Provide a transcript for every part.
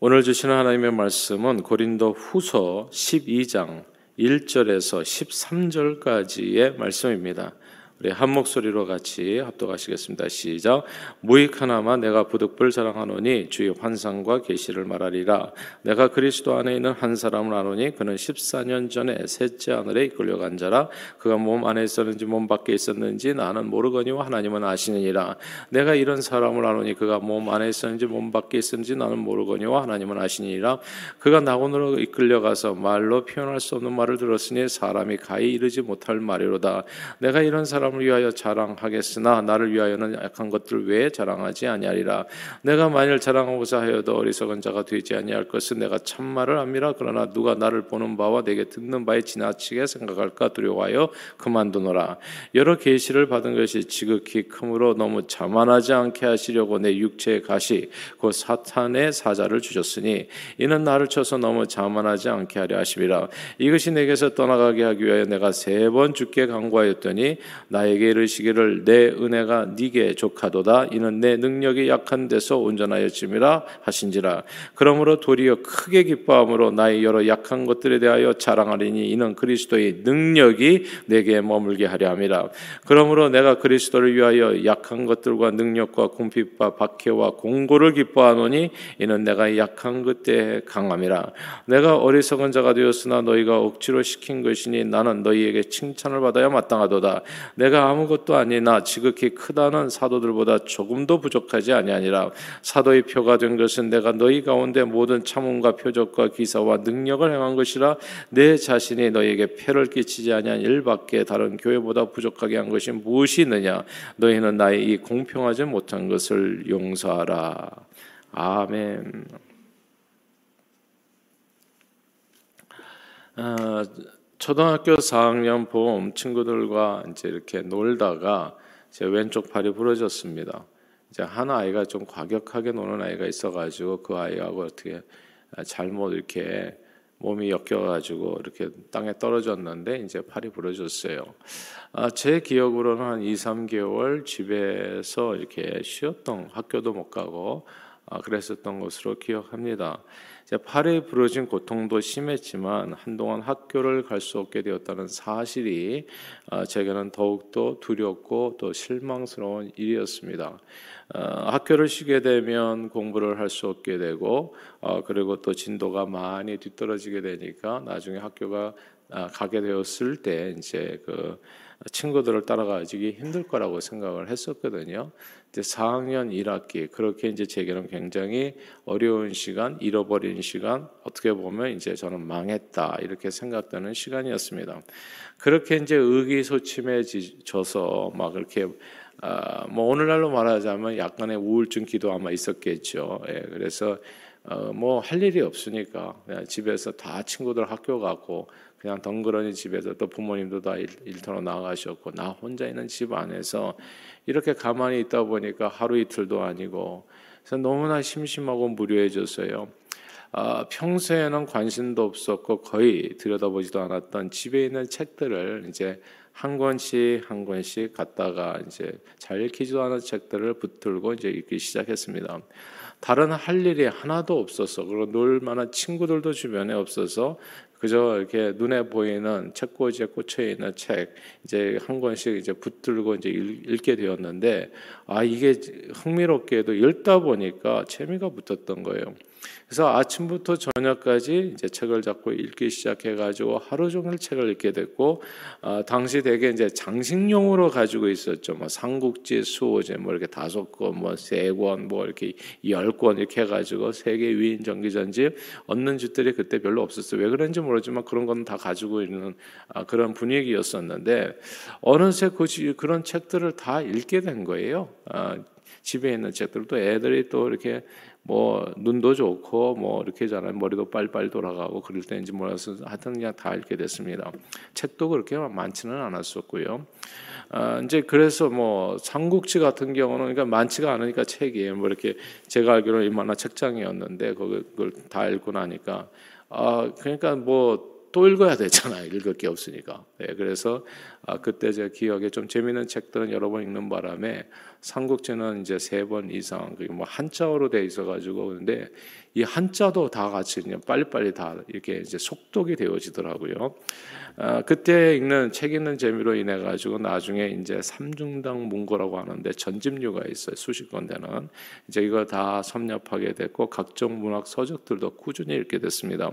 오늘 주시는 하나님의 말씀은 고린도 후서 12장 1절에서 13절까지의 말씀입니다. 우리 한 목소리로 같이 합독하시겠습니다. 시작. 무익 하나마 내가 부득불 자랑하노니 주의 환상과 계시를 말하리라. 내가 그리스도 안에 있는 한 사람을 아노니 그는 14년 전에 셋째 하늘에 이끌려간 자라. 그가 몸 안에 있었는지 몸 밖에 있었는지 나는 모르거니와 하나님은 아시느니라. 내가 이런 사람을 아노니 그가 몸 안에 있었는지 몸 밖에 있었는지 나는 모르거니와 하나님은 아시느니라. 그가 낙원으로 이끌려가서 말로 표현할 수 없는 말을 들었으니 사람이 가히 이르지 못할 말이로다. 내가 이런 사람 사람을 위하여 자랑하겠으나 나를 위하여는 약한 것들 외에 자랑하지 아니하리라. 내가 만일 자랑하고자 하여도 어리석은 자가 되지 아니할 것은 내가 참말을 함이라. 그러나 누가 나를 보는 바와 내게 듣는 바에 지나치게 생각할까 두려워하여 그만두노라. 여러 계시를 받은 것이 지극히 크므로 너무 자만하지 않게 하시려고 내 육체의 가시 곧 사탄의 사자를 주셨으니 이는 나를 쳐서 너무 자만하지 않게 하려 하심이라. 이것이 내게서 떠나가게 하기 위하여 내가 세번 죽게 강구하였더니 나에게 이르시기를 내 은혜가 네게 족하도다. 이는 내 능력이 약한 데서 온전하였음이라 하신지라. 그러므로 도리어 크게 기뻐함으로 나의 여러 약한 것들에 대하여 자랑하리니 이는 그리스도의 능력이 내게 머물게 하려 함이라. 그러므로 내가 그리스도를 위하여 약한 것들과 능력과 궁핍과 박해와 공고를 기뻐하노니 이는 내가 약한 그때 강함이라. 내가 어리석은 자가 되었으나 너희가 억지로 시킨 것이니 나는 너희에게 칭찬을 받아야 마땅하도다. 내가 아무것도 아니나 지극히 크다는 사도들보다 조금도 부족하지 아니하니라. 사도의 표가 된 것은 내가 너희 가운데 모든 참음과 표적과 기사와 능력을 행한 것이라. 내 자신이 너희에게 폐를 끼치지 아니한 일밖에 다른 교회보다 부족하게 한 것이 무엇이 있느냐? 너희는 나의 이 공평하지 못한 것을 용서하라. 아멘. 어, 초등학교 4학년 봄 친구들과 이제 이렇게 놀다가 제 왼쪽 팔이 부러졌습니다. 이제 한 아이가 좀 과격하게 노는 아이가 있어가지고 그 아이하고 어떻게 잘못 이렇게 몸이 엮여가지고 이렇게 땅에 떨어졌는데 이제 팔이 부러졌어요. 아, 제 기억으로는 한 2, 3개월 집에서 이렇게 쉬었던 학교도 못 가고 아, 그랬었던 것으로 기억합니다. 팔에 부러진 고통도 심했지만 한동안 학교를 갈 수 없게 되었다는 사실이 아, 제게는 더욱더 두렵고 또 실망스러운 일이었습니다. 아, 학교를 쉬게 되면 공부를 할 수 없게 되고 아, 그리고 또 진도가 많이 뒤떨어지게 되니까 나중에 학교가 가게 되었을 때 이제 그 친구들을 따라가기 힘들 거라고 생각을 했었거든요. 이제 4학년 1학기 그렇게 이제 제게는 굉장히 어려운 시간, 잃어버린 시간, 어떻게 보면 이제 저는 망했다 이렇게 생각되는 시간이었습니다. 그렇게 이제 의기소침해져서 막 이렇게 아, 뭐 오늘날로 말하자면 약간의 우울증 기도 아마 있었겠죠. 예, 그래서 어, 뭐 할 일이 없으니까 집에서 다 친구들 학교 가고 그냥 덩그러니 집에서 또 부모님도 다 일, 터로 나가셨고 나 혼자 있는 집 안에서 이렇게 가만히 있다 보니까 하루 이틀도 아니고 그래서 너무나 심심하고 무료해졌어요. 아, 평소에는 관심도 없었고 거의 들여다보지도 않았던 집에 있는 책들을 이제 한 권씩 한 권씩 갖다가 이제 잘 읽히지도 않은 책들을 붙들고 이제 읽기 시작했습니다. 다른 할 일이 하나도 없어서 그리고 놀 만한 친구들도 주변에 없어서 그저 이렇게 눈에 보이는 책꽂이에 꽂혀 있는 책 이제 한 권씩 이제 붙들고 이제 읽 게 되었는데 아 이게 흥미롭게도 읽다 보니까 재미가 붙었던 거예요. 그래서 아침부터 저녁까지 이제 책을 잡고 읽기 시작해가지고 하루 종일 책을 읽게 됐고 어, 당시 대개 이제 장식용으로 가지고 있었죠. 뭐 삼국지 수호제 뭐 이렇게 다섯 권, 뭐세 권, 뭐 이렇게 열 권 이렇게 해가지고 세계 위인 전기전집 얻는 집들이 그때 별로 없었어요. 왜 그런지 모르지만 그런 건 다 가지고 있는 아, 그런 분위기였었는데 어느새 그 그런 책들을 다 읽게 된 거예요. 아, 집에 있는 책들도 애들이 또 이렇게 뭐 눈도 좋고 뭐 이렇게 잖아요 머리도 빨빨 돌아가고 그럴 때인지 몰라서 하여튼 그냥 다 읽게 됐습니다. 책도 그렇게 많지는 않았었고요. 아, 이제 그래서 뭐 삼국지 같은 경우는 그러니까 많지가 않으니까 책이 뭐 이렇게 제가 알기로는 이만한 책장이었는데 그걸 다 읽고 나니까 아 그러니까 뭐 또 읽어야 되잖아요. 읽을 게 없으니까. 네, 그래서 아, 그때 제 기억에 좀 재미있는 책들은 여러 번 읽는 바람에 삼국지는 이제 세 번 이상 그게 뭐 한자어로 돼 있어가지고 근데 이 한자도 다 같이 그냥 빨리빨리 다 이렇게 이제 속독이 되어지더라고요. 아, 그때 읽는 책 읽는 재미로 인해 가지고 나중에 이제 삼중당 문고라고 하는데 전집류가 있어요. 수십 권 되는 이제 이거 다 섭렵하게 됐고 각종 문학 서적들도 꾸준히 읽게 됐습니다.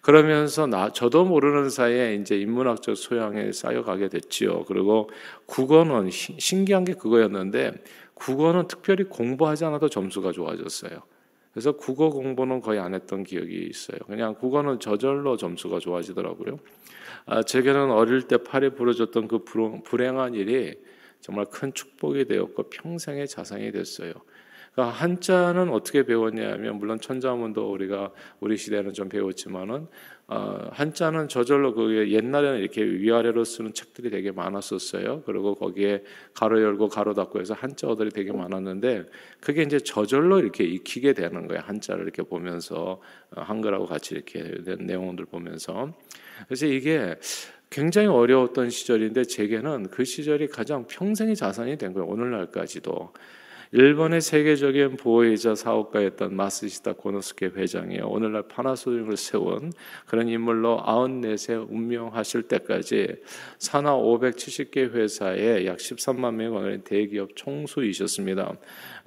그러면서 나 저도 모르는 사이에 이제 인문학적 소양이 쌓여가게 됐 지요. 그리고 국어는 시, 신기한 게 그거였는데 국어는 특별히 공부하지 않아도 점수가 좋아졌어요. 그래서 국어 공부는 거의 안 했던 기억이 있어요. 그냥 국어는 저절로 점수가 좋아지더라고요. 아, 제게는 어릴 때 팔이 부러졌던 그 불행한 일이 정말 큰 축복이 되었고 평생의 자산이 됐어요. 그러니까 한자는 어떻게 배웠냐면 물론 천자문도 우리가 우리 시대는 좀 배웠지만은 어, 한자는 저절로 그 옛날에는 이렇게 위아래로 쓰는 책들이 되게 많았었어요. 그리고 거기에 가로 열고 가로 닫고 해서 한자어들이 되게 많았는데 그게 이제 저절로 이렇게 익히게 되는 거예요. 한자를 이렇게 보면서 어, 한글하고 같이 이렇게 된 내용들 보면서 그래서 이게 굉장히 어려웠던 시절인데 제게는 그 시절이 가장 평생의 자산이 된 거예요. 오늘날까지도. 일본의 세계적인 보호이자 사업가였던 마스시타 고노스케 회장이 오늘날 파나소닉을 세운 그런 인물로 94세 운명하실 때까지 산하 570개 회사에 약 13만 명의 대기업 총수이셨습니다.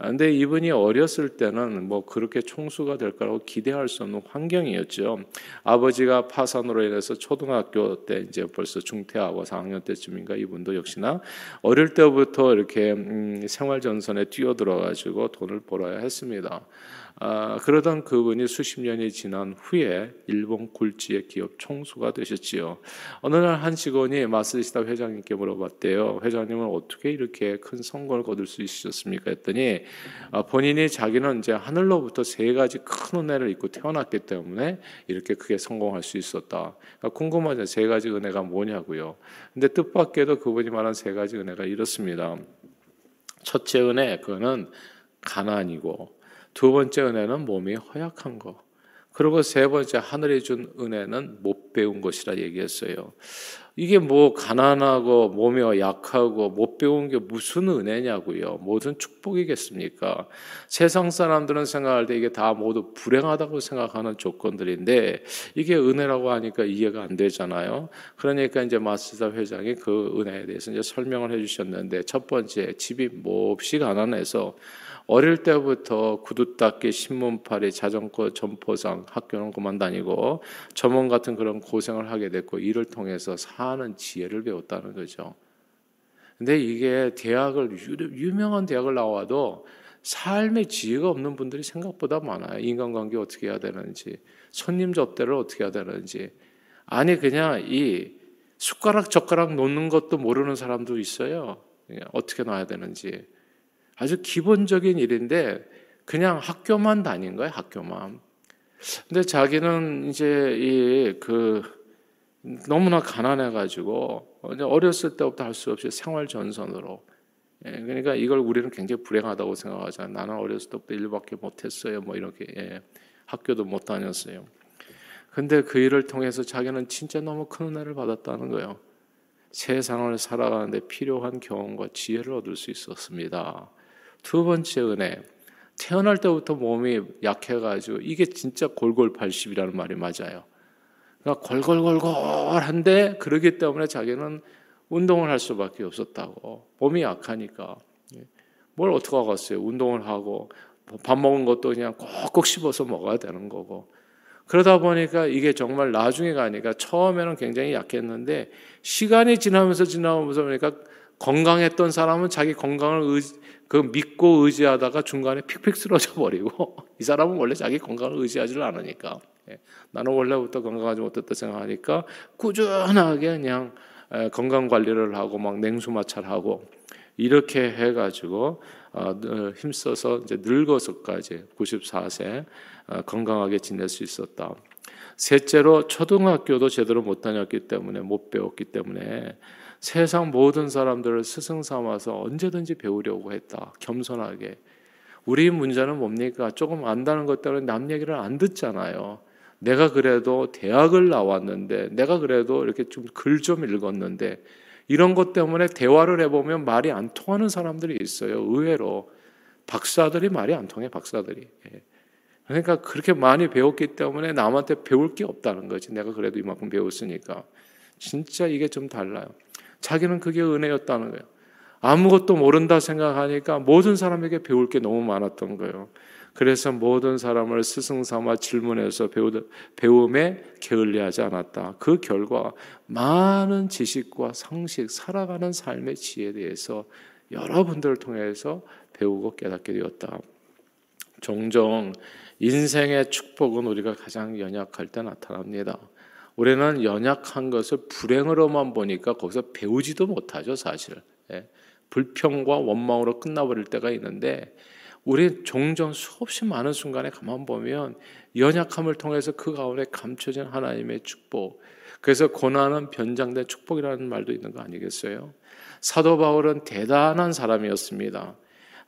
근데 이분이 어렸을 때는 뭐 그렇게 총수가 될 거라고 기대할 수 없는 환경이었죠. 아버지가 파산으로 인해서 초등학교 때 이제 벌써 중퇴하고 4학년 때쯤인가 이분도 역시나 어릴 때부터 이렇게 음, 생활 전선에 뛰어들어 가지고 돈을 벌어야 했습니다. 아, 그러던 그분이 수십 년이 지난 후에 일본 굴지의 기업 총수가 되셨지요. 어느 날 한 직원이 마스시다 회장님께 물어봤대요. 회장님은 어떻게 이렇게 큰 성공을 거둘 수 있으셨습니까? 했더니 아, 본인이 자기는 이제 하늘로부터 세 가지 큰 은혜를 입고 태어났기 때문에 이렇게 크게 성공할 수 있었다. 그러니까 궁금하죠. 세 가지 은혜가 뭐냐고요. 근데 뜻밖에도 그분이 말한 세 가지 은혜가 이렇습니다. 첫째 은혜, 그거는 가난이고 두 번째 은혜는 몸이 허약한 거. 그리고 세 번째 하늘이 준 은혜는 못 배운 것이라 얘기했어요. 이게 뭐 가난하고 몸이 약하고 못 배운 게 무슨 은혜냐고요. 모든 축복이겠습니까? 세상 사람들은 생각할 때 이게 다 모두 불행하다고 생각하는 조건들인데 이게 은혜라고 하니까 이해가 안 되잖아요. 그러니까 이제 마스다 회장이 그 은혜에 대해서 이제 설명을 해 주셨는데 첫 번째 집이 몹시 가난해서 어릴 때부터 구두 닦기, 신문팔이, 자전거 점포상 학교는 그만 다니고 점원 같은 그런 고생을 하게 됐고 이를 통해서 사는 지혜를 배웠다는 거죠. 근데 이게 대학을 유명한 대학을 나와도 삶의 지혜가 없는 분들이 생각보다 많아요. 인간관계 어떻게 해야 되는지, 손님 접대를 어떻게 해야 되는지. 아니 그냥 이 숟가락 젓가락 놓는 것도 모르는 사람도 있어요. 어떻게 놔야 되는지. 아주 기본적인 일인데 그냥 학교만 다닌 거예요, 학교만. 근데 자기는 이제 이 그 너무나 가난해 가지고 어렸을 때부터 할 수 없이 생활 전선으로 예, 그러니까 이걸 우리는 굉장히 불행하다고 생각하잖아요. 나는 어렸을 때부터 일밖에 못했어요. 뭐 이렇게 예, 학교도 못 다녔어요. 근데 그 일을 통해서 자기는 진짜 너무 큰 은혜를 받았다는 거예요. 세상을 살아가는데 필요한 경험과 지혜를 얻을 수 있었습니다. 두 번째 은혜. 태어날 때부터 몸이 약해가지고 이게 진짜 골골 80이라는 말이 맞아요. 그러니까 골골골골한데 그러기 때문에 자기는 운동을 할 수밖에 없었다고. 몸이 약하니까. 뭘 어떻게 하겠어요. 운동을 하고 밥 먹은 것도 그냥 꼭꼭 씹어서 먹어야 되는 거고. 그러다 보니까 이게 정말 나중에 가니까 처음에는 굉장히 약했는데 시간이 지나면서 지나면서 보니까 건강했던 사람은 자기 건강을 의지, 그 믿고 의지하다가 중간에 픽픽 쓰러져 버리고 이 사람은 원래 자기 건강을 의지하지를 않으니까 예. 나는 원래부터 건강하지 못했다 생각하니까 꾸준하게 그냥 건강 관리를 하고 막 냉수 마찰하고 이렇게 해가지고 어, 힘써서 이제 늙어서까지 94세 어, 건강하게 지낼 수 있었다. 셋째로 초등학교도 제대로 못 다녔기 때문에 못 배웠기 때문에 세상 모든 사람들을 스승 삼아서 언제든지 배우려고 했다. 겸손하게. 우리 문제는 뭡니까? 조금 안다는 것 때문에 남 얘기를 안 듣잖아요. 내가 그래도 대학을 나왔는데, 내가 그래도 이렇게 좀 글좀 읽었는데, 이런 것 때문에 대화를 해보면 말이 안 통하는 사람들이 있어요. 의외로. 박사들이 말이 안 통해, 박사들이. 예. 그러니까 그렇게 많이 배웠기 때문에 남한테 배울 게 없다는 거지. 내가 그래도 이만큼 배웠으니까. 진짜 이게 좀 달라요. 자기는 그게 은혜였다는 거예요. 아무것도 모른다 생각하니까 모든 사람에게 배울 게 너무 많았던 거예요. 그래서 모든 사람을 스승 삼아 질문해서 배움에 게을리하지 않았다. 그 결과 많은 지식과 상식, 살아가는 삶의 지혜에 대해서 여러분들을 통해서 배우고 깨닫게 되었다. 종종 인생의 축복은 우리가 가장 연약할 때 나타납니다. 우리는 연약한 것을 불행으로만 보니까 거기서 배우지도 못하죠, 사실. 예. 불평과 원망으로 끝나버릴 때가 있는데 우리 종종 수없이 많은 순간에 가만 보면 연약함을 통해서 그 가운데 감춰진 하나님의 축복. 그래서 고난은 변장된 축복이라는 말도 있는 거 아니겠어요? 사도 바울은 대단한 사람이었습니다.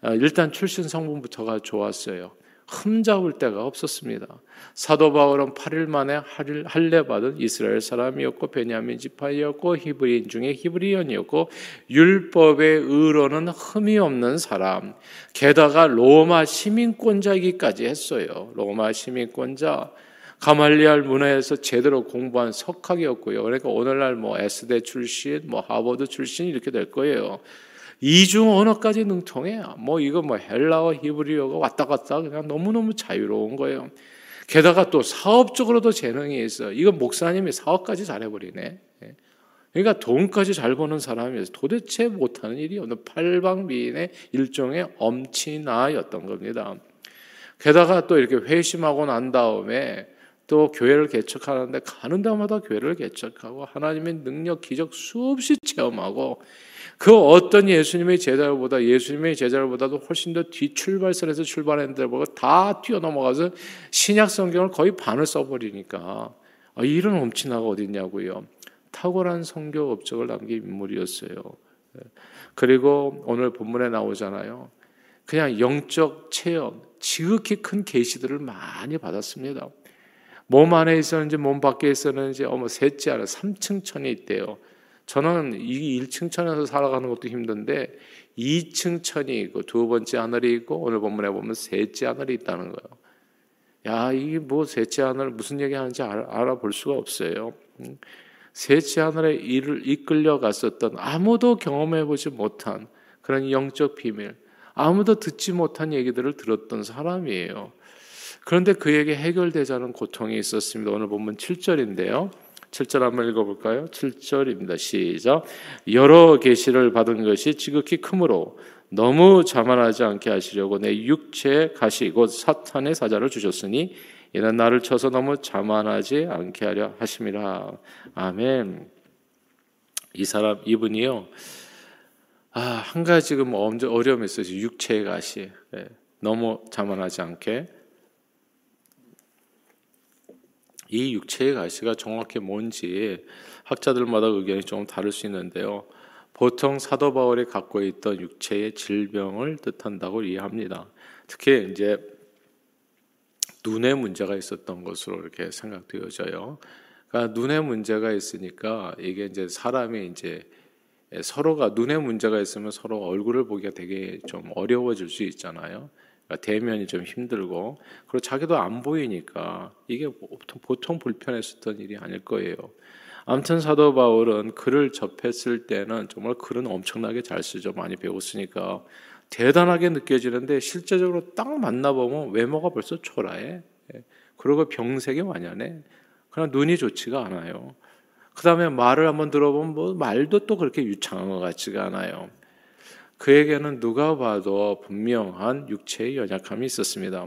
아, 일단 출신 성분부터가 좋았어요. 흠잡을 데가 없었습니다. 사도 바울은 8일 만에 할례 받은 이스라엘 사람이었고 베냐민 지파이었고 히브리인 중에 히브리언이었고 율법의 의로는 흠이 없는 사람. 게다가 로마 시민권자이기까지 했어요. 로마 시민권자. 가말리알 문화에서 제대로 공부한 석학이었고요. 그러니까 오늘날 뭐 S대 출신, 뭐 하버드 출신 이렇게 될 거예요. 이중 언어까지 능통해. 뭐 이거 뭐 헬라어, 히브리어가 왔다 갔다 그냥 너무너무 자유로운 거예요. 게다가 또 사업적으로도 재능이 있어. 이거 목사님이 사업까지 잘해버리네. 예. 그러니까 돈까지 잘 버는 사람이어서 도대체 못하는 일이 없는 팔방미인의 일종의 엄친아였던 겁니다. 게다가 또 이렇게 회심하고 난 다음에 또 교회를 개척하는데 가는 데마다 교회를 개척하고 하나님의 능력, 기적 수없이 체험하고 그 어떤 예수님의 제자보다 예수님의 제자보다도 훨씬 더 뒤출발선에서 출발했는데 보고 다 뛰어넘어가서 신약 성경을 거의 반을 써버리니까 아, 이런 엄친아가 어딨냐고요. 탁월한 성교 업적을 남긴 인물이었어요. 예. 그리고 오늘 본문에 나오잖아요. 그냥 영적 체험, 지극히 큰 계시들을 많이 받았습니다. 몸 안에 있었는지 몸 밖에 있었는지 어머 셋째 하나 3층 천이 있대요. 저는 이 1층 천에서 살아가는 것도 힘든데 2층 천이 있고 두 번째 하늘이 있고 오늘 본문에 보면 셋째 하늘이 있다는 거예요. 야, 이게 뭐 셋째 하늘 무슨 얘기 하는지 알아 볼 수가 없어요. 음. 셋째 하늘에 이를 이끌려 갔었던 아무도 경험해 보지 못한 그런 영적 비밀, 아무도 듣지 못한 얘기들을 들었던 사람이에요. 그런데 그에게 해결되자는 고통이 있었습니다. 오늘 보면 7절인데요. 7절 한번 읽어볼까요? 7절입니다. 시작. 여러 계시를 받은 것이 지극히 크므로 너무 자만하지 않게 하시려고 내 육체의 가시 곧 사탄의 사자를 주셨으니 이는 나를 쳐서 너무 자만하지 않게 하려 하심이라. 아멘. 이 사람 이분이요. 아, 한 가지 지금 어려움이 있어요. 육체의 가시. 네. 너무 자만하지 않게 이 육체의 가시가 정확히 뭔지 학자들마다 의견이 좀 다를 수 있는데요. 보통 사도 바울이 갖고 있던 육체의 질병을 뜻한다고 이해합니다. 특히 이제 눈에 문제가 있었던 것으로 이렇게 생각되어져요. 그러니까 눈에 문제가 있으니까 이게 이제 사람이 이제 서로가 눈에 문제가 있으면 서로 얼굴을 보기가 되게 좀 어려워질 수 있잖아요. 그러니까 대면이 좀 힘들고 그리고 자기도 안 보이니까 이게 보통, 보통 불편했었던 일이 아닐 거예요. 아무튼 사도 바울은 글을 접했을 때는 정말 글은 엄청나게 잘 쓰죠. 많이 배웠으니까 대단하게 느껴지는데 실제적으로 딱 만나보면 외모가 벌써 초라해. 예. 그리고 병색이 완연해. 그냥 눈이 좋지가 않아요. 그 다음에 말을 한번 들어보면 뭐 말도 또 그렇게 유창한 것 같지가 않아요. 그에게는 누가 봐도 분명한 육체의 연약함이 있었습니다.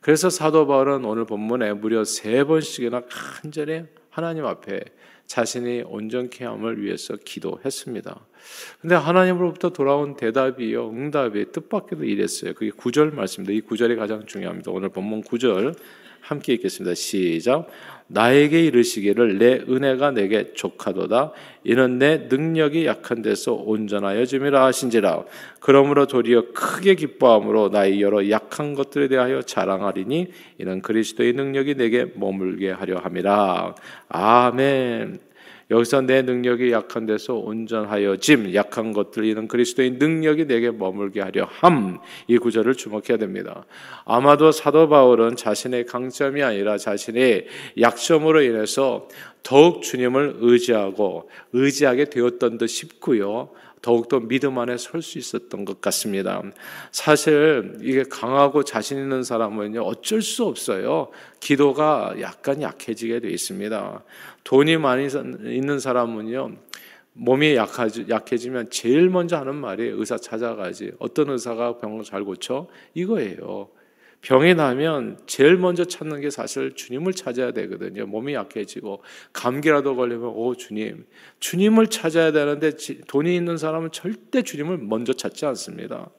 그래서 사도 바울은 오늘 본문에 무려 세 번씩이나 간절히 하나님 앞에 자신이 온전케 함을 위해서 기도했습니다. 근데 하나님으로부터 돌아온 대답이요, 응답이 뜻밖에도 이랬어요. 그게 구절 말씀입니다. 이 구절이 가장 중요합니다. 오늘 본문 구절 함께 읽겠습니다. 시작. 나에게 이르시기를 내 은혜가 내게 족하도다. 이는 내 능력이 약한 데서 온전하여 줌이라 하신지라. 그러므로 도리어 크게 기뻐함으로 나의 여러 약한 것들에 대하여 자랑하리니 이는 그리스도의 능력이 내게 머물게 하려 함이라. 아멘. 여기서 내 능력이 약한 데서 온전하여 짐 약한 것들 이는 그리스도의 능력이 내게 머물게 하려 함 이 구절을 주목해야 됩니다. 아마도 사도 바울은 자신의 강점이 아니라 자신의 약점으로 인해서 더욱 주님을 의지하고 의지하게 되었던 듯 싶고요. 더욱더 믿음 안에 설 수 있었던 것 같습니다. 사실 이게 강하고 자신 있는 사람은요, 어쩔 수 없어요. 기도가 약간 약해지게 되어 있습니다. 돈이 많이 있는 사람은요, 몸이 약하지, 약해지면 제일 먼저 하는 말이 의사 찾아가지. 어떤 의사가 병을 잘 고쳐? 이거예요. 병이 나면 제일 먼저 찾는 게 사실 주님을 찾아야 되거든요. 몸이 약해지고 감기라도 걸리면 오 주님, 주님을 찾아야 되는데 돈이 있는 사람은 절대 주님을 먼저 찾지 않습니다.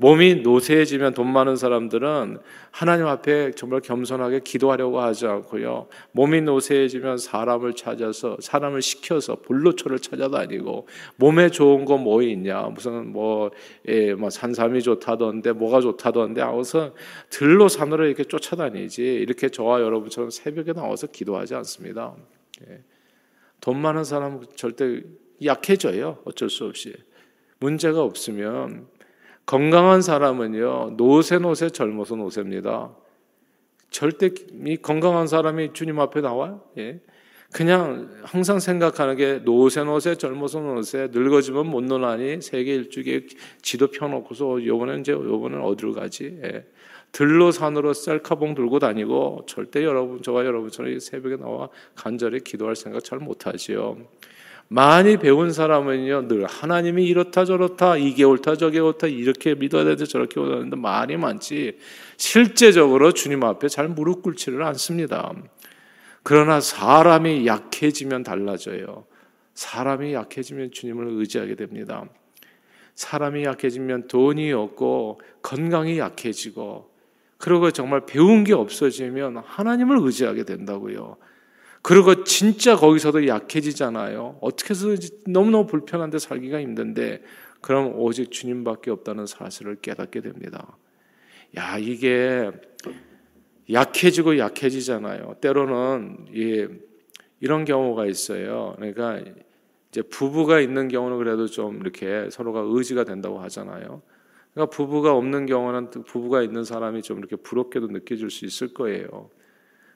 예. 몸이 노쇠해지면 돈 많은 사람들은 하나님 앞에 정말 겸손하게 기도하려고 하지 않고요. 몸이 노쇠해지면 사람을 찾아서 사람을 시켜서 불로초를 찾아다니고 몸에 좋은 거 뭐 있냐 무슨 뭐, 예, 뭐 산삼이 좋다던데 뭐가 좋다던데 하고서 들로 산으로 이렇게 쫓아다니지 이렇게 저와 여러분처럼 새벽에 나와서 기도하지 않습니다. 예. 돈 많은 사람은 절대 약해져요. 어쩔 수 없이 문제가 없으면 건강한 사람은요, 노세 젊어서 노세입니다. 절대 이 건강한 사람이 주님 앞에 나와요. 예. 그냥 항상 생각하는 게 노세 노세 젊어서 노세 늙어지면 못 노나니 세계 일주기에 지도 펴놓고서 요번엔 이제 요번엔 어디로 가지? 예. 들로 산으로 셀카봉 들고 다니고 절대 여러분 저와 여러분처럼 새벽에 나와 간절히 기도할 생각 잘 못하지요. 많이 배운 사람은요, 늘 하나님이 이렇다 저렇다, 이게 옳다 저게 옳다, 이렇게 믿어야 되는데 저렇게 믿어야 되는데 말이 많지, 실제적으로 주님 앞에 잘 무릎 꿇지를 않습니다. 그러나 사람이 약해지면 달라져요. 사람이 약해지면 주님을 의지하게 됩니다. 사람이 약해지면 돈이 없고 건강이 약해지고 그리고 정말 배운 게 없어지면 하나님을 의지하게 된다고요. 그리고 진짜 거기서도 약해지잖아요. 어떻게 해서 너무너무 불편한데 살기가 힘든데 그럼 오직 주님밖에 없다는 사실을 깨닫게 됩니다. 야, 이게 약해지고 약해지잖아요. 때로는 예, 이런 경우가 있어요. 그러니까 이제 부부가 있는 경우는 그래도 좀 이렇게 서로가 의지가 된다고 하잖아요. 그러니까 부부가 없는 경우는 부부가 있는 사람이 좀 이렇게 부럽게도 느껴질 수 있을 거예요.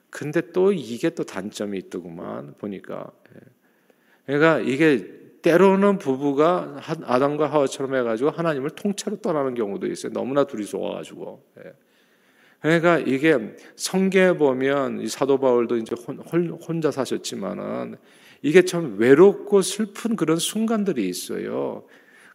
근데 또 이게 또 단점이 있더구만 보니까. 예. 그러니까 이게 때로는 부부가 아담과 하와처럼 해가지고 하나님을 통째로 떠나는 경우도 있어요. 너무나 둘이 좋아가지고. 예. 그러니까 이게 성경에 보면 사도 바울도 이제 혼자 사셨지만은 이게 참 외롭고 슬픈 그런 순간들이 있어요.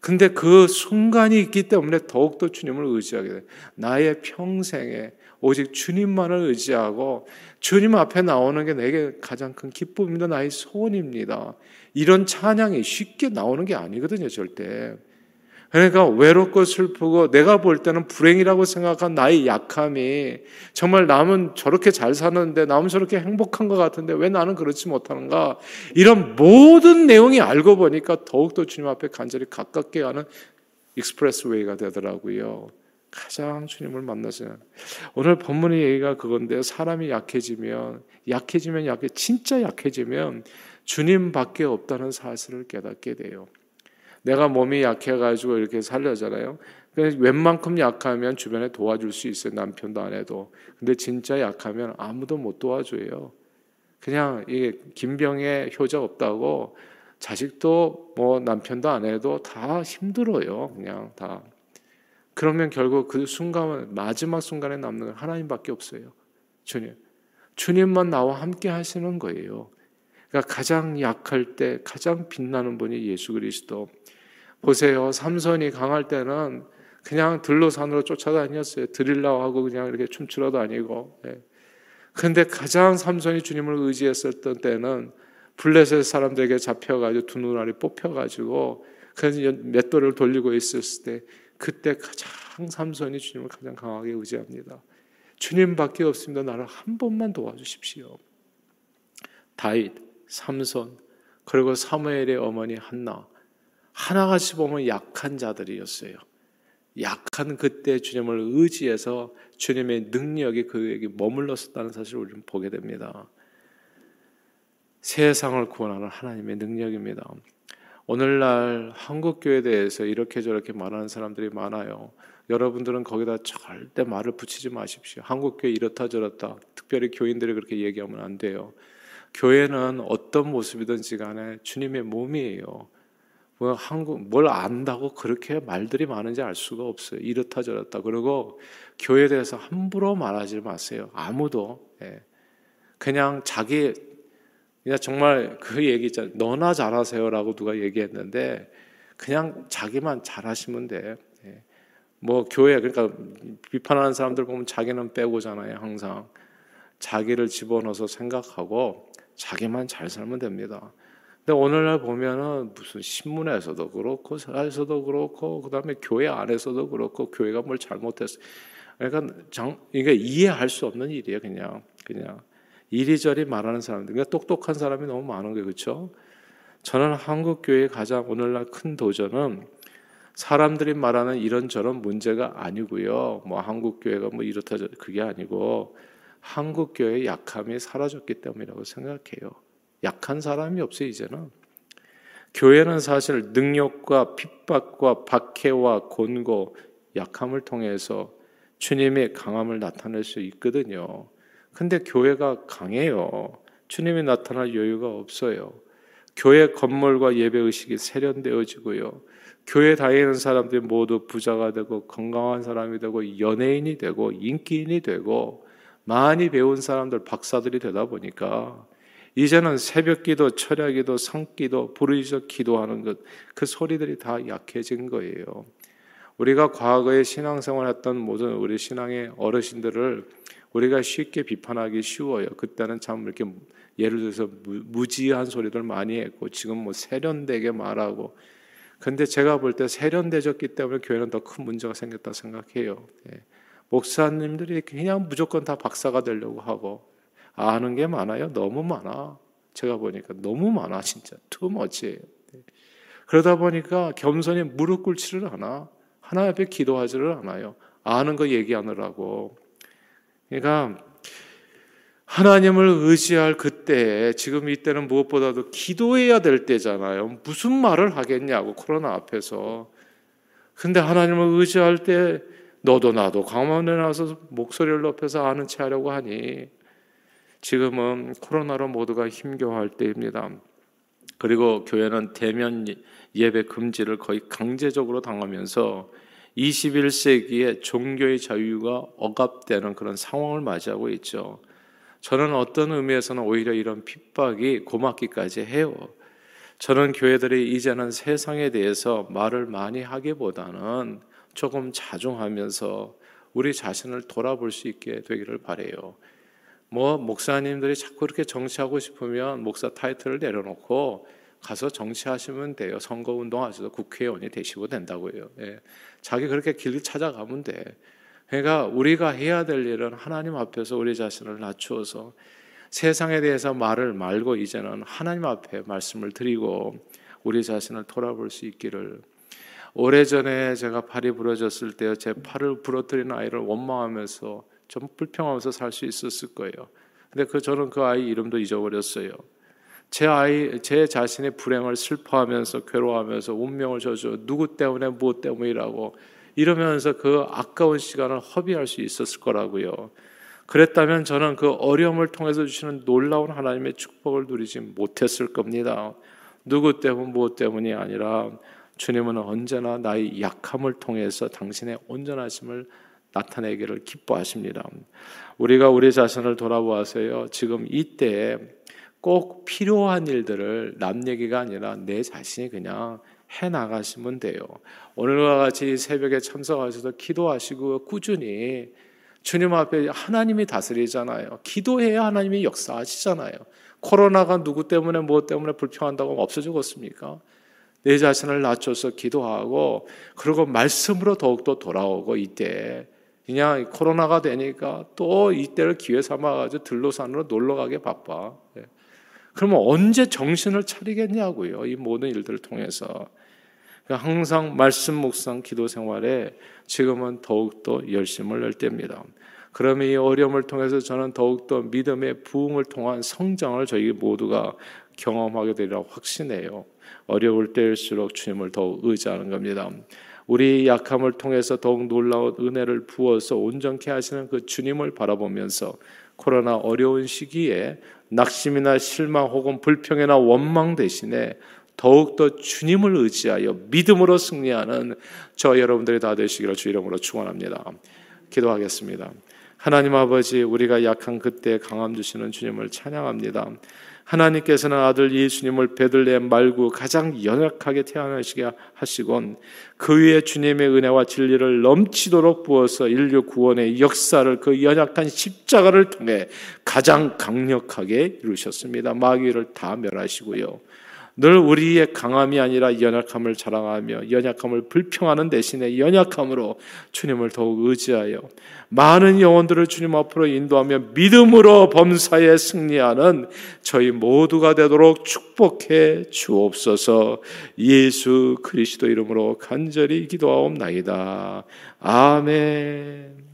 근데 그 순간이 있기 때문에 더욱더 주님을 의지하게 돼. 나의 평생에 오직 주님만을 의지하고 주님 앞에 나오는 게 내게 가장 큰 기쁨입니다. 나의 소원입니다. 이런 찬양이 쉽게 나오는 게 아니거든요, 절대. 그러니까 외롭고 슬프고 내가 볼 때는 불행이라고 생각한 나의 약함이 정말 남은 저렇게 잘 사는데 남은 저렇게 행복한 것 같은데 왜 나는 그렇지 못하는가 이런 모든 내용이 알고 보니까 더욱더 주님 앞에 간절히 가깝게 가는 익스프레스웨이가 되더라고요. 가장 주님을 만나서 오늘 본문의 얘기가 그건데 사람이 약해지면 약해지면 약해 진짜 약해지면 주님밖에 없다는 사실을 깨닫게 돼요. 내가 몸이 약해가지고 이렇게 살려잖아요. 웬만큼 약하면 주변에 도와줄 수 있어요. 남편도 안 해도. 근데 진짜 약하면 아무도 못 도와줘요. 그냥 이게 김병에 효자 없다고 자식도 뭐 남편도 안 해도 다 힘들어요. 그냥 다. 그러면 결국 그 순간 마지막 순간에 남는 건 하나님밖에 없어요. 주님. 주님만 나와 함께 하시는 거예요. 그러니까 가장 약할 때 가장 빛나는 분이 예수 그리스도. 보세요. 삼손이 강할 때는 그냥 들로 산으로 쫓아다녔어요. 드릴라고 하고 그냥 이렇게 춤추러 다니고. 예. 근데 가장 삼손이 주님을 의지했었던 때는 블레셋 사람들에게 잡혀가지고 두 눈알이 뽑혀가지고 그래서 맷돌을 돌리고 있었을 때 그때 가장 삼손이 주님을 가장 강하게 의지합니다. 주님밖에 없습니다. 나를 한 번만 도와주십시오. 다윗, 삼손, 그리고 사무엘의 어머니 한나 하나같이 보면 약한 자들이었어요. 약한 그때 주님을 의지해서 주님의 능력이 그에게 머물렀었다는 사실을 우리는 보게 됩니다. 세상을 구원하는 하나님의 능력입니다. 오늘날 한국 교회에 대해서 이렇게 저렇게 말하는 사람들이 많아요. 여러분들은 거기다 절대 말을 붙이지 마십시오. 한국 교회 이렇다 저렇다. 특별히 교인들이 그렇게 얘기하면 안 돼요. 교회는 어떤 모습이든지 간에 주님의 몸이에요. 뭐 한국 뭘 안다고 그렇게 말들이 많은지 알 수가 없어요. 이렇다 저렇다. 그리고 교회에 대해서 함부로 말하지 마세요. 아무도 예. 그냥 자기 그냥 정말 그 얘기 있잖아요. 너나 잘하세요라고 누가 얘기했는데 그냥 자기만 잘하시면 돼. 예. 뭐 교회 그러니까 비판하는 사람들 보면 자기는 빼고잖아요. 항상 자기를 집어넣어서 생각하고 자기만 잘 살면 됩니다. 근데 오늘날 보면은 무슨 신문에서도 그렇고 사에서도 그렇고 그다음에 교회 안에서도 그렇고 교회가 뭘 잘못했어. 그러니까 장, 이게 이해할 수 없는 일이에요, 그냥 그냥 이리저리 말하는 사람들. 그러니까 똑똑한 사람이 너무 많은 거예요, 그렇죠? 저는 한국 교회의 가장 오늘날 큰 도전은 사람들이 말하는 이런저런 문제가 아니고요. 뭐 한국 교회가 뭐 이렇다 그게 아니고 한국 교회의 약함이 사라졌기 때문이라고 생각해요. 약한 사람이 없어요, 이제는. 교회는 사실 능력과 핍박과 박해와 곤고, 약함을 통해서 주님의 강함을 나타낼 수 있거든요. 근데 교회가 강해요. 주님이 나타날 여유가 없어요. 교회 건물과 예배 의식이 세련되어지고요. 교회 다니는 사람들이 모두 부자가 되고 건강한 사람이 되고 연예인이 되고 인기인이 되고 많이 배운 사람들 박사들이 되다 보니까 이제는 새벽기도, 철야기도, 성기도, 부르짖어 기도하는 것, 그 소리들이 다 약해진 거예요. 우리가 과거에 신앙생활 했던 모든 우리 신앙의 어르신들을 우리가 쉽게 비판하기 쉬워요. 그때는 참 이렇게 예를 들어서 무지한 소리들 많이 했고 지금 뭐 세련되게 말하고 근데 제가 볼 때 세련되졌기 때문에 교회는 더 큰 문제가 생겼다 생각해요. 예. 목사님들이 그냥 무조건 다 박사가 되려고 하고 아는 게 많아요. 너무 많아. 제가 보니까 너무 많아 진짜 투머치예요. 네. 그러다 보니까 겸손히 무릎 꿇지를 않아. 하나님 앞에 기도하지를 않아요. 아는 거 얘기하느라고. 그러니까 하나님을 의지할 그때 지금 이때는 무엇보다도 기도해야 될 때잖아요. 무슨 말을 하겠냐고 코로나 앞에서. 근데 하나님을 의지할 때 너도 나도 강원에 나와서 목소리를 높여서 아는 체 하려고 하니 지금은 코로나로 모두가 힘겨워할 때입니다. 그리고 교회는 대면 예배 금지를 거의 강제적으로 당하면서 21세기에 종교의 자유가 억압되는 그런 상황을 맞이하고 있죠. 저는 어떤 의미에서는 오히려 이런 핍박이 고맙기까지 해요. 저는 교회들이 이제는 세상에 대해서 말을 많이 하기보다는 조금 자중하면서 우리 자신을 돌아볼 수 있게 되기를 바래요. 뭐 목사님들이 자꾸 그렇게 정치하고 싶으면 목사 타이틀을 내려놓고 가서 정치하시면 돼요. 선거 운동하셔서 국회의원이 되시고 된다고요. 예. 자기 그렇게 길 찾아가면 돼. 그러니까 우리가 해야 될 일은 하나님 앞에서 우리 자신을 낮추어서 세상에 대해서 말을 말고 이제는 하나님 앞에 말씀을 드리고 우리 자신을 돌아볼 수 있기를 오래전에 제가 팔이 부러졌을 때 제 팔을 부러뜨린 아이를 원망하면서 좀 불평하면서 살 수 있었을 거예요. 근데 그 저는 그 아이 이름도 잊어버렸어요. 제 아이 제 자신의 불행을 슬퍼하면서 괴로워하면서 운명을 저주 누구 때문에 무엇 때문이라고 이러면서 그 아까운 시간을 허비할 수 있었을 거라고요. 그랬다면 저는 그 어려움을 통해서 주시는 놀라운 하나님의 축복을 누리지 못했을 겁니다. 누구 때문 무엇 때문이 아니라 주님은 언제나 나의 약함을 통해서 당신의 온전하심을 나타내기를 기뻐하십니다. 우리가 우리 자신을 돌아보아서요. 지금 이때 꼭 필요한 일들을 남 얘기가 아니라 내 자신이 그냥 해 나가시면 돼요. 오늘과 같이 새벽에 참석하셔서 기도하시고 꾸준히 주님 앞에 하나님이 다스리잖아요. 기도해야 하나님이 역사하시잖아요. 코로나가 누구 때문에 뭐 때문에 불평한다고 없어 죽었습니까? 내 자신을 낮춰서 기도하고 그리고 말씀으로 더욱더 돌아오고 이때 그냥 코로나가 되니까 또 이때를 기회 삼아가지고 들로산으로 놀러 가게 바빠. 예. 그러면 언제 정신을 차리겠냐고요. 이 모든 일들을 통해서. 그러니까 항상 말씀 묵상 기도 생활에 지금은 더욱더 열심을 낼 때입니다. 그러면 이 어려움을 통해서 저는 더욱더 믿음의 부흥을 통한 성장을 저희 모두가 경험하게 되리라 확신해요. 어려울 때일수록 주님을 더욱 의지하는 겁니다. 우리 약함을 통해서 더욱 놀라운 은혜를 부어서 온전케 하시는 그 주님을 바라보면서 코로나 어려운 시기에 낙심이나 실망 혹은 불평이나 원망 대신에 더욱더 주님을 의지하여 믿음으로 승리하는 저 여러분들이 다 되시기를 주 이름으로 축원합니다. 기도하겠습니다. 하나님 아버지 우리가 약한 그때 강함 주시는 주님을 찬양합니다. 하나님께서는 아들 예수님을 베들레헴 말고 가장 연약하게 태어나시게 하시곤 그 위에 주님의 은혜와 진리를 넘치도록 부어서 인류 구원의 역사를 그 연약한 십자가를 통해 가장 강력하게 이루셨습니다. 마귀를 다 멸하시고요. 늘 우리의 강함이 아니라 연약함을 자랑하며 연약함을 불평하는 대신에 연약함으로 주님을 더욱 의지하여 많은 영혼들을 주님 앞으로 인도하며 믿음으로 범사에 승리하는 저희 모두가 되도록 축복해 주옵소서 예수 그리스도 이름으로 간절히 기도하옵나이다. 아멘.